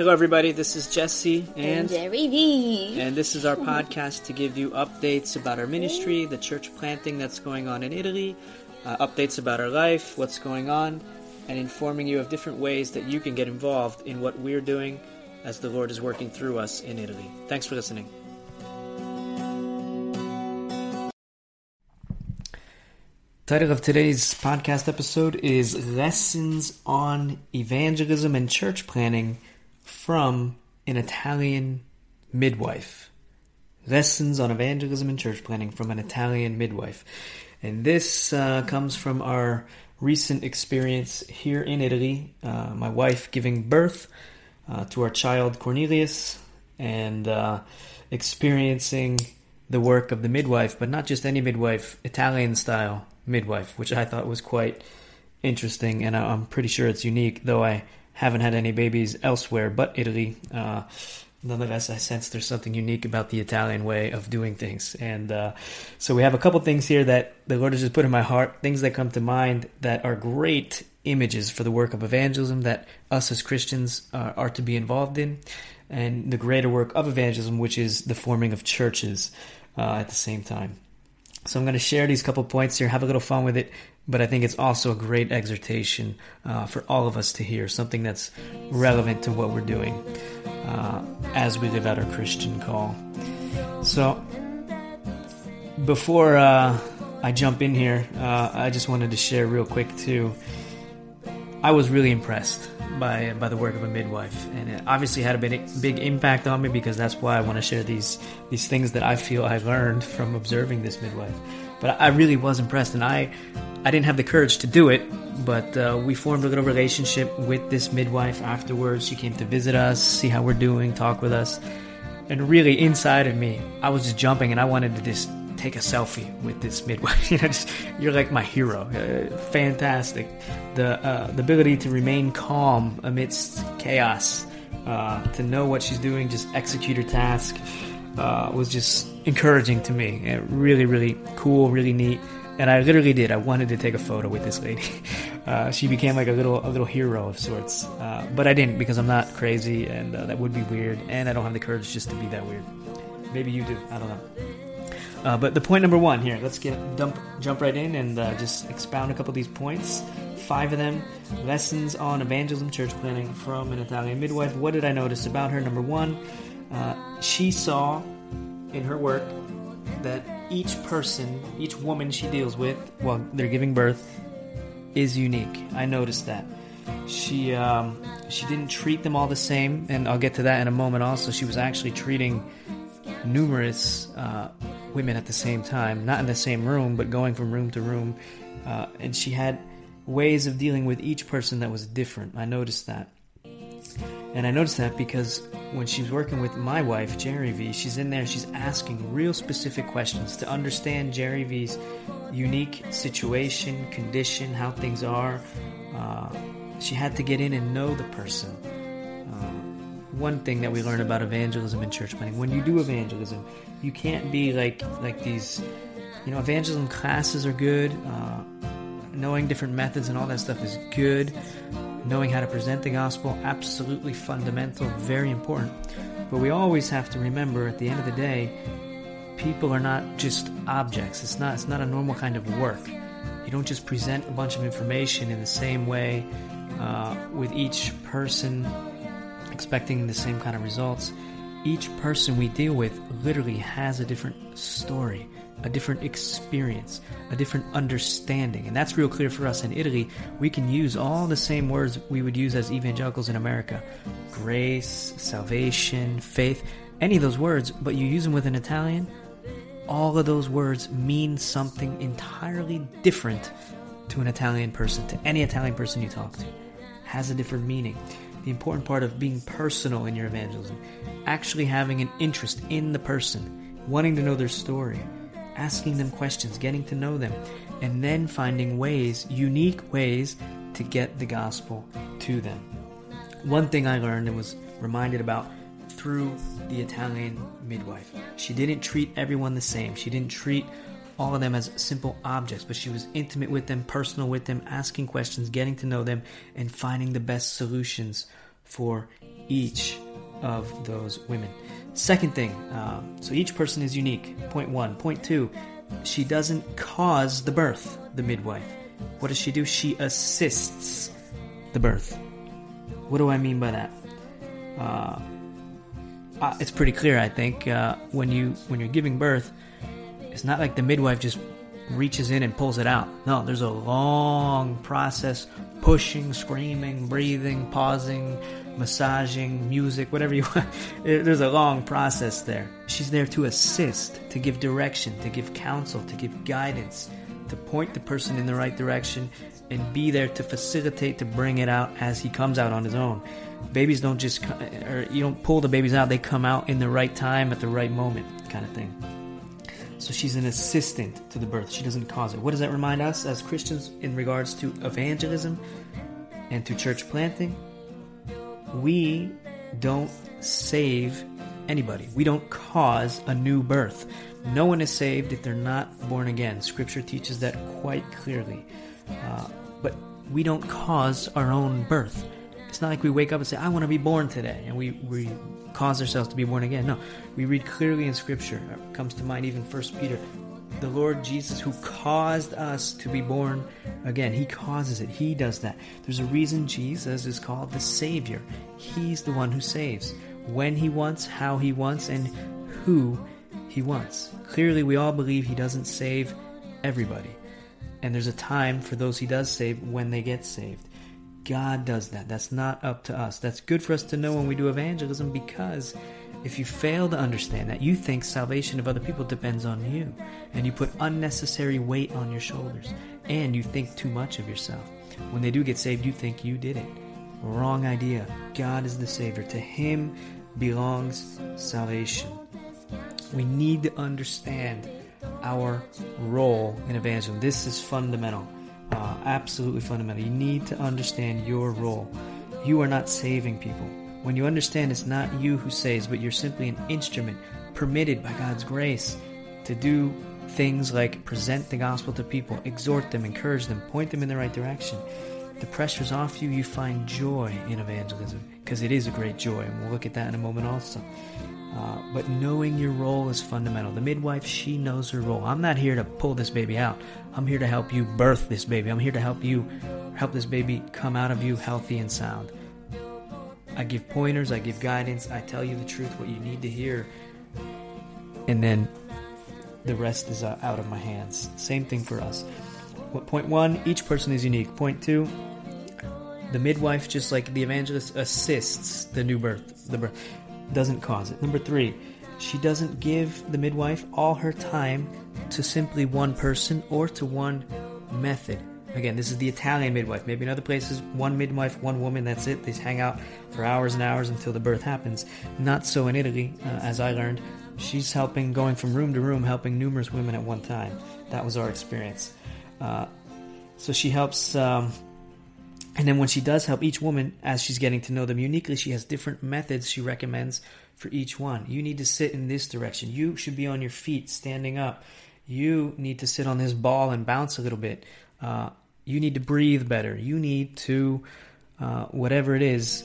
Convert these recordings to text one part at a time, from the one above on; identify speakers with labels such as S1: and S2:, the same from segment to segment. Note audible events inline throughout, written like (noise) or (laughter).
S1: Hello, everybody. This is Jesse and,
S2: Jerry V.
S1: and this is our podcast to give you updates about our ministry, the church planting that's going on in Italy, uh, updates about our life, what's going on, and informing you of different ways that you can get involved in what we're doing as the Lord is working through us in Italy. Thanks for listening. Title of today's podcast episode is Lessons on Evangelism and Church Planting from an Italian midwife. Lessons on evangelism and church planting from an Italian midwife. And this uh, comes from our recent experience here in Italy. Uh, my wife giving birth uh, to our child Cornelius and uh, experiencing the work of the midwife, but not just any midwife, Italian style midwife, which I thought was quite interesting. And I'm pretty sure it's unique, though I haven't had any babies elsewhere but Italy. Uh, nonetheless, I sense there's something unique about the Italian way of doing things. And uh, so we have a couple things here that the Lord has just put in my heart, things that come to mind that are great images for the work of evangelism that us as Christians uh, are to be involved in, and the greater work of evangelism, which is the forming of churches uh, at the same time. So I'm going to share these couple points here, have a little fun with it, but I think it's also a great exhortation uh, for all of us to hear, something that's relevant to what we're doing uh, as we live out our Christian call. So, before uh, I jump in here, uh, I just wanted to share real quick too. I was really impressed by by the work of a midwife, and it obviously had a big big impact on me because that's why I want to share these these things that I feel I learned from observing this midwife. But I really was impressed, and I I didn't have the courage to do it, but uh, we formed a little relationship with this midwife afterwards. She came to visit us, see how we're doing, talk with us, and really inside of me, I was just jumping, and I wanted to just take a selfie with this midwife. (laughs) you know, just, you're like my hero. Uh, fantastic. The uh, the ability to remain calm amidst chaos, uh, to know what she's doing, just execute her task, uh, was just encouraging to me. And really, really cool, really neat. And I literally did. I wanted to take a photo with this lady. (laughs) Uh, she became like a little a little hero of sorts. Uh, but I didn't because I'm not crazy, and that would be weird. And I don't have the courage just to be that weird. Maybe you do. I don't know. Uh, but the point number one here, let's get dump, jump right in and uh, just expound a couple of these points. Five of them lessons on evangelism, church planting from an Italian midwife. What did I notice about her? Number one, uh, she saw in her work that each person, each woman she deals with while they're giving birth, is unique. I noticed that. She um, she didn't treat them all the same, and I'll get to that in a moment. Also, she was actually treating numerous uh, women at the same time, not in the same room, but going from room to room. Uh, and she had ways of dealing with each person that was different. I noticed that. And I noticed that because when she's working with my wife, Jerry V, she's in there, she's asking real specific questions to understand Jerry V's unique situation, condition, how things are. Uh, she had to get in and know the person. Uh, one thing that we learn about evangelism and church planting when you do evangelism, you can't be like like these you know evangelism classes are good uh, knowing different methods and all that stuff is good knowing how to present the gospel absolutely fundamental very important. But we always have to remember at the end of the day people are not just objects. It's not it's not a normal kind of work. You don't just present a bunch of information in the same way uh, with each person expecting the same kind of results. Each person we deal with literally has a different story, a different experience, a different understanding. And that's real clear for us in Italy. We can use all the same words we would use as evangelicals in America grace, salvation, faith, any of those words, but you use them with an Italian, all of those words mean something entirely different to an Italian person, to any Italian person you talk to. Has a different meaning the important part of being personal in your evangelism, actually having an interest in the person, wanting to know their story, asking them questions, getting to know them, and then finding ways, unique ways, to get the gospel to them. One thing I learned and was reminded about through the Italian midwife. She didn't treat everyone the same. She didn't treat all of them as simple objects, but she was intimate with them, personal with them, asking questions, getting to know them, and finding the best solutions for each of those women. Second thing, um, so each person is unique. Point one. Point two, she doesn't cause the birth, the midwife. What does she do? She assists the birth. What do I mean by that? Uh, uh, it's pretty clear, I think. Uh, when you when you're giving birth, it's not like the midwife just reaches in and pulls it out. No, there's a long process pushing, screaming, breathing, pausing, massaging, music, whatever you (laughs) want. There's a long process there. She's there to assist, to give direction, to give counsel, to give guidance, to point the person in the right direction, and be there to facilitate to bring it out as he comes out on his own. Babies don't just, or you don't pull the babies out, they come out in the right time at the right moment, kind of thing. So she's an assistant to the birth. She doesn't cause it. What does that remind us as Christians in regards to evangelism and to church planting? We don't save anybody. We don't cause a new birth. No one is saved if they're not born again. Scripture teaches that quite clearly. Uh, but we don't cause our own birth. It's not like we wake up and say, I want to be born today, and we, we cause ourselves to be born again. No, we read clearly in Scripture. It comes to mind even First Peter. The Lord Jesus, who caused us to be born again, He causes it. He does that. There's a reason Jesus is called the Savior. He's the one who saves. When He wants, how He wants, and who He wants. Clearly, we all believe He doesn't save everybody. And there's a time for those He does save when they get saved. God does that. That's not up to us. That's good for us to know when we do evangelism because if you fail to understand that, you think salvation of other people depends on you, and you put unnecessary weight on your shoulders, and you think too much of yourself. When they do get saved, you think you did it. Wrong idea. God is the Savior. To Him belongs salvation. We need to understand our role in evangelism. This is fundamental uh, absolutely fundamental. You need to understand your role. You are not saving people. When you understand it's not you who saves, but you're simply an instrument permitted by God's grace to do things like present the gospel to people, exhort them, encourage them, point them in the right direction. The pressure's off you, you find joy in evangelism because it is a great joy, and we'll look at that in a moment also. Uh, but knowing your role is fundamental. The midwife, she knows her role. I'm not here to pull this baby out. I'm here to help you birth this baby. I'm here to help you help this baby come out of you healthy and sound. I give pointers, I give guidance, I tell you the truth, what you need to hear. And then the rest is uh, out of my hands. Same thing for us. Point one, each person is unique. Point two, the midwife, just like the evangelist, assists the new birth. The birth doesn't cause it. Number three, she doesn't give the midwife all her time to simply one person or to one method. Again, this is the Italian midwife. Maybe in other places, one midwife, one woman, that's it. They hang out for hours and hours until the birth happens. Not so in Italy, uh, as I learned. She's helping, going from room to room, helping numerous women at one time. That was our experience. Uh, so she helps um, and then when she does help each woman, as she's getting to know them uniquely, she has different methods she recommends for each one. You need to sit in this direction. You should be on your feet, standing up. You need to sit on this ball and bounce a little bit. Uh, you need to breathe better. You need to, uh, whatever it is,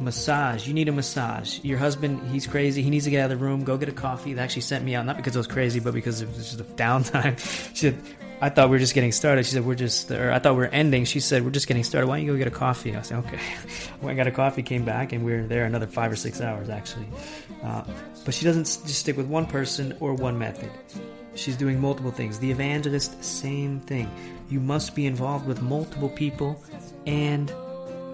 S1: massage. You need a massage. Your husband, he's crazy. He needs to get out of the room. Go get a coffee. They actually sent me out, not because I was crazy, but because it was just a downtime. (laughs) she said, I thought we were just getting started. She said, we're just, or I thought we were ending. She said, we're just getting started. Why don't you go get a coffee? I said, okay. (laughs) Went and got a coffee, came back, and we were there another five or six hours, actually. Uh, but she doesn't just stick with one person or one method. She's doing multiple things. The evangelist, same thing. You must be involved with multiple people and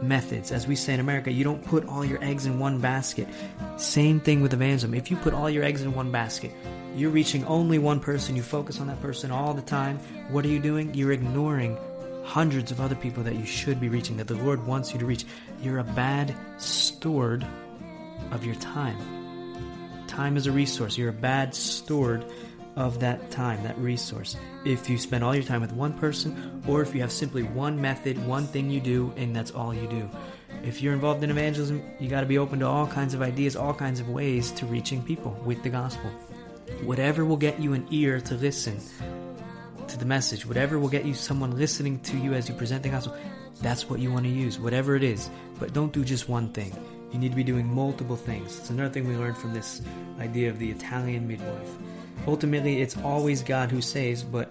S1: methods. As we say in America, you don't put all your eggs in one basket. Same thing with evangelism. If you put all your eggs in one basket, you're reaching only one person, you focus on that person all the time. What are you doing? You're ignoring hundreds of other people that you should be reaching, that the Lord wants you to reach. You're a bad steward of your time. Time is a resource. You're a bad steward of that time, that resource. If you spend all your time with one person, or if you have simply one method, one thing you do, and that's all you do. If you're involved in evangelism, you got to be open to all kinds of ideas, all kinds of ways to reaching people with the gospel. Whatever will get you an ear to listen to the message, whatever will get you someone listening to you as you present the gospel, that's what you want to use, whatever it is. But don't do just one thing. You need to be doing multiple things. It's another thing we learned from this idea of the Italian midwife. Ultimately, it's always God who saves, but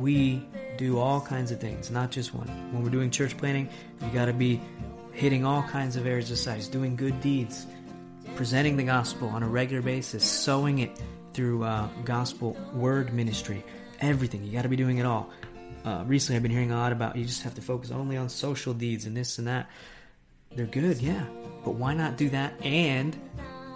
S1: we do all kinds of things, not just one. When we're doing church planting, you got to be hitting all kinds of areas of size, doing good deeds, presenting the gospel on a regular basis, sowing it through uh, gospel word ministry, everything. You got to be doing it all. Uh, recently, I've been hearing a lot about you just have to focus only on social deeds and this and that. They're good, yeah, but why not do that and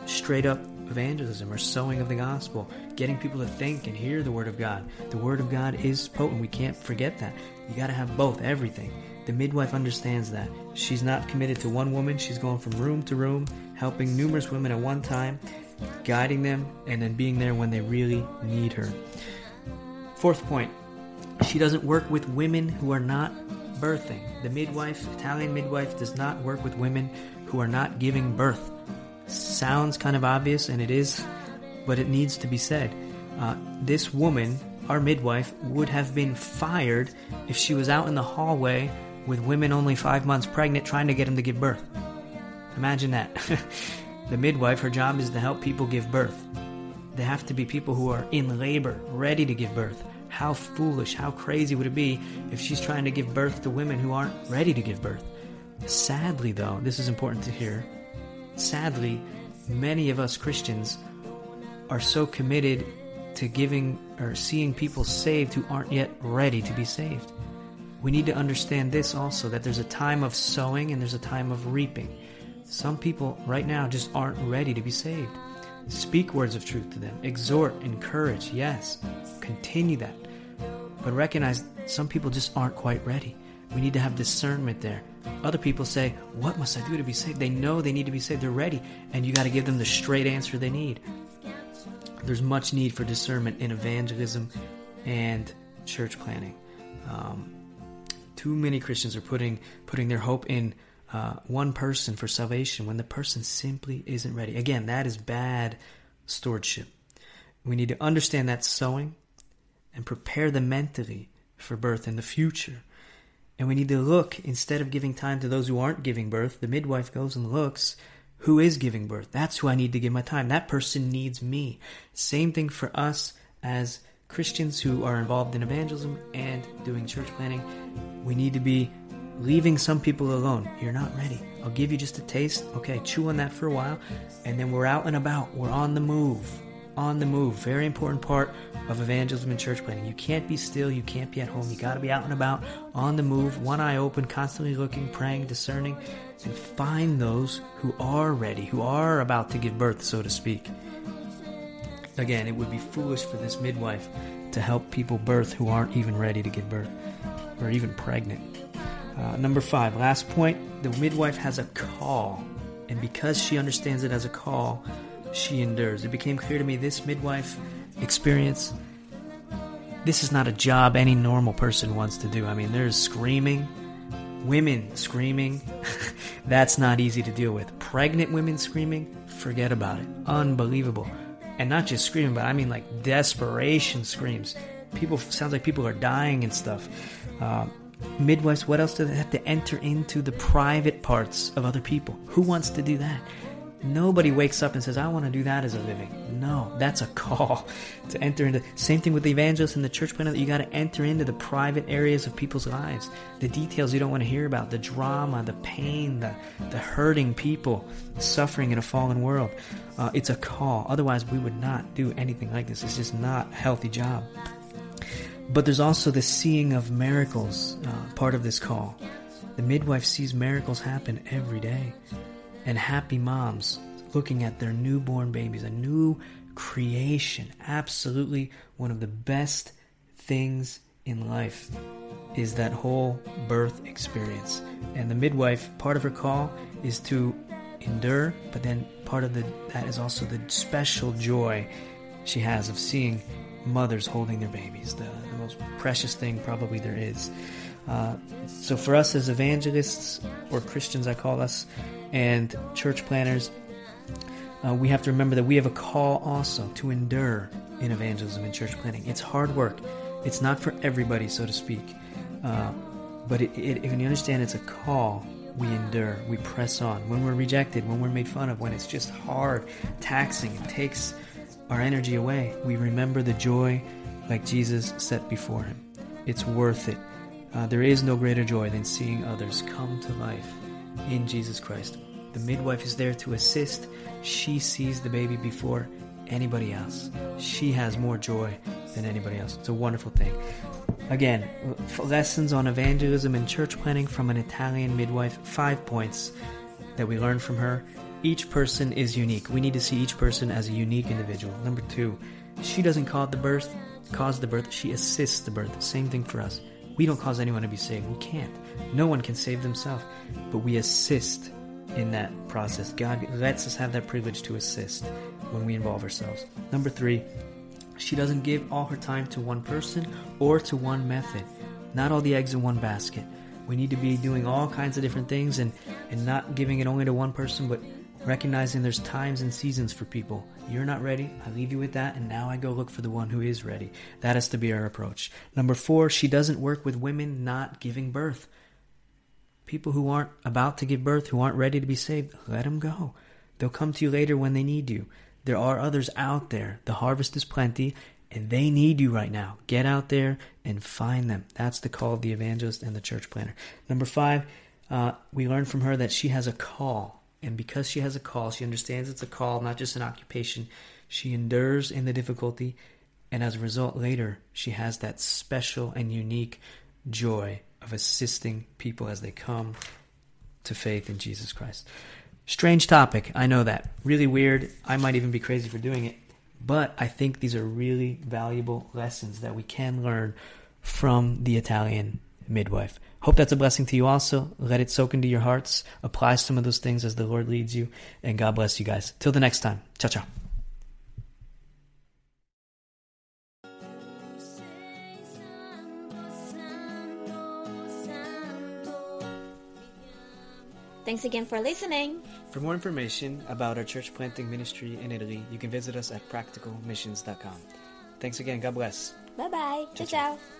S1: straight up evangelism or sowing of the gospel, getting people to think and hear the word of God. The word of God is potent. We can't forget that. You got to have both, everything. The midwife understands that. She's not committed to one woman, she's going from room to room, helping numerous women at one time, guiding them, and then being there when they really need her. Fourth point she doesn't work with women who are not birthing. The midwife, Italian midwife, does not work with women who are not giving birth. Sounds kind of obvious, and it is, but it needs to be said. Uh, this woman, our midwife, would have been fired if she was out in the hallway with women only five months pregnant trying to get them to give birth. Imagine that. (laughs) the midwife, her job is to help people give birth. They have to be people who are in labor, ready to give birth. How foolish, how crazy would it be if she's trying to give birth to women who aren't ready to give birth? Sadly, though, this is important to hear. Sadly, many of us Christians are so committed to giving or seeing people saved who aren't yet ready to be saved. We need to understand this also that there's a time of sowing and there's a time of reaping. Some people right now just aren't ready to be saved. Speak words of truth to them, exhort, encourage, yes, continue that. But recognize some people just aren't quite ready. We need to have discernment there. Other people say, What must I do to be saved? They know they need to be saved. They're ready. And you got to give them the straight answer they need. There's much need for discernment in evangelism and church planting. Um, too many Christians are putting putting their hope in uh, one person for salvation when the person simply isn't ready. Again, that is bad stewardship. We need to understand that sowing and prepare them mentally for birth in the future. And we need to look, instead of giving time to those who aren't giving birth, the midwife goes and looks who is giving birth. That's who I need to give my time. That person needs me. Same thing for us as Christians who are involved in evangelism and doing church planning. We need to be leaving some people alone. You're not ready. I'll give you just a taste. Okay, chew on that for a while. And then we're out and about. We're on the move on the move. Very important part of evangelism and church planting. You can't be still, you can't be at home. You got to be out and about, on the move, one eye open, constantly looking, praying, discerning, and find those who are ready, who are about to give birth, so to speak. Again, it would be foolish for this midwife to help people birth who aren't even ready to give birth or even pregnant. Uh, number five, last point the midwife has a call. And because she understands it as a call, she endures. It became clear to me this midwife experience, this is not a job any normal person wants to do. I mean, there's screaming, women screaming. (laughs) That's not easy to deal with. Pregnant women screaming, forget about it. Unbelievable. And not just screaming, but I mean like desperation screams. People sounds like people are dying and stuff. Uh, midwives, what else do they have to enter into the private parts of other people? Who wants to do that? Nobody wakes up and says, I want to do that as a living. No, that's a call (laughs) to enter into. Same thing with the evangelist and the church planter. You got to enter into the private areas of people's lives, the details you don't want to hear about, the drama, the pain, the, the hurting people, suffering in a fallen world. Uh, it's a call. Otherwise, we would not do anything like this. It's just not a healthy job. But there's also the seeing of miracles, uh, part of this call. The midwife sees miracles happen every day and happy moms looking at their newborn babies, a new creation. Absolutely one of the best things in life is that whole birth experience. And the midwife, part of her call is to endure, but then part of the, that is also the special joy she has of seeing mothers holding their babies, the, the most precious thing probably there is. Uh, so for us as evangelists or Christians, I call us, and church planners, uh, we have to remember that we have a call also to endure in evangelism and church planting. It's hard work. It's not for everybody, so to speak. Uh, But it, it, when you understand it's a call, we endure, we press on. When we're rejected, when we're made fun of, when it's just hard, taxing, it takes our energy away, we remember the joy like Jesus set before him. It's worth it. Uh, there is no greater joy than seeing others come to life in Jesus Christ. The midwife is there to assist. She sees the baby before anybody else. She has more joy than anybody else. It's a wonderful thing. Again, lessons on evangelism and church planting from an Italian midwife, five points that we learned from her. Each person is unique. We need to see each person as a unique individual. Number two, she doesn't cause the birth, cause the birth, she assists the birth. Same thing for us. We don't cause anyone to be saved. We can't. No one can save themselves, but we assist in that process. God lets us have that privilege to assist when we involve ourselves. Number three, she doesn't give all her time to one person or to one method. Not all the eggs in one basket. We need to be doing all kinds of different things and, and not giving it only to one person, but recognizing there's times and seasons for people. You're not ready. I leave you with that, and now I go look for the one who is ready. That has to be our approach. Number four, she doesn't work with women not giving birth. People who aren't about to give birth, who aren't ready to be saved, let them go. They'll come to you later when they need you. There are others out there. The harvest is plenty, and they need you right now. Get out there and find them. That's the call of the evangelist and the church planner. Number five, uh, we learn from her that she has a call. And because she has a call, she understands it's a call, not just an occupation. She endures in the difficulty, and as a result, later, she has that special and unique joy of assisting people as they come to faith in Jesus Christ. Strange topic, I know that. Really weird. I might even be crazy for doing it. But I think these are really valuable lessons that we can learn from the Italian midwife. Hope that's a blessing to you also. Let it soak into your hearts. Apply some of those things as the Lord leads you. And God bless you guys. Till the next time. Ciao, ciao.
S2: Thanks again for listening.
S1: For more information about our church planting ministry in Italy, you can visit us at practicalmissions.com. Thanks again. God bless.
S2: Bye bye. Ciao, ciao.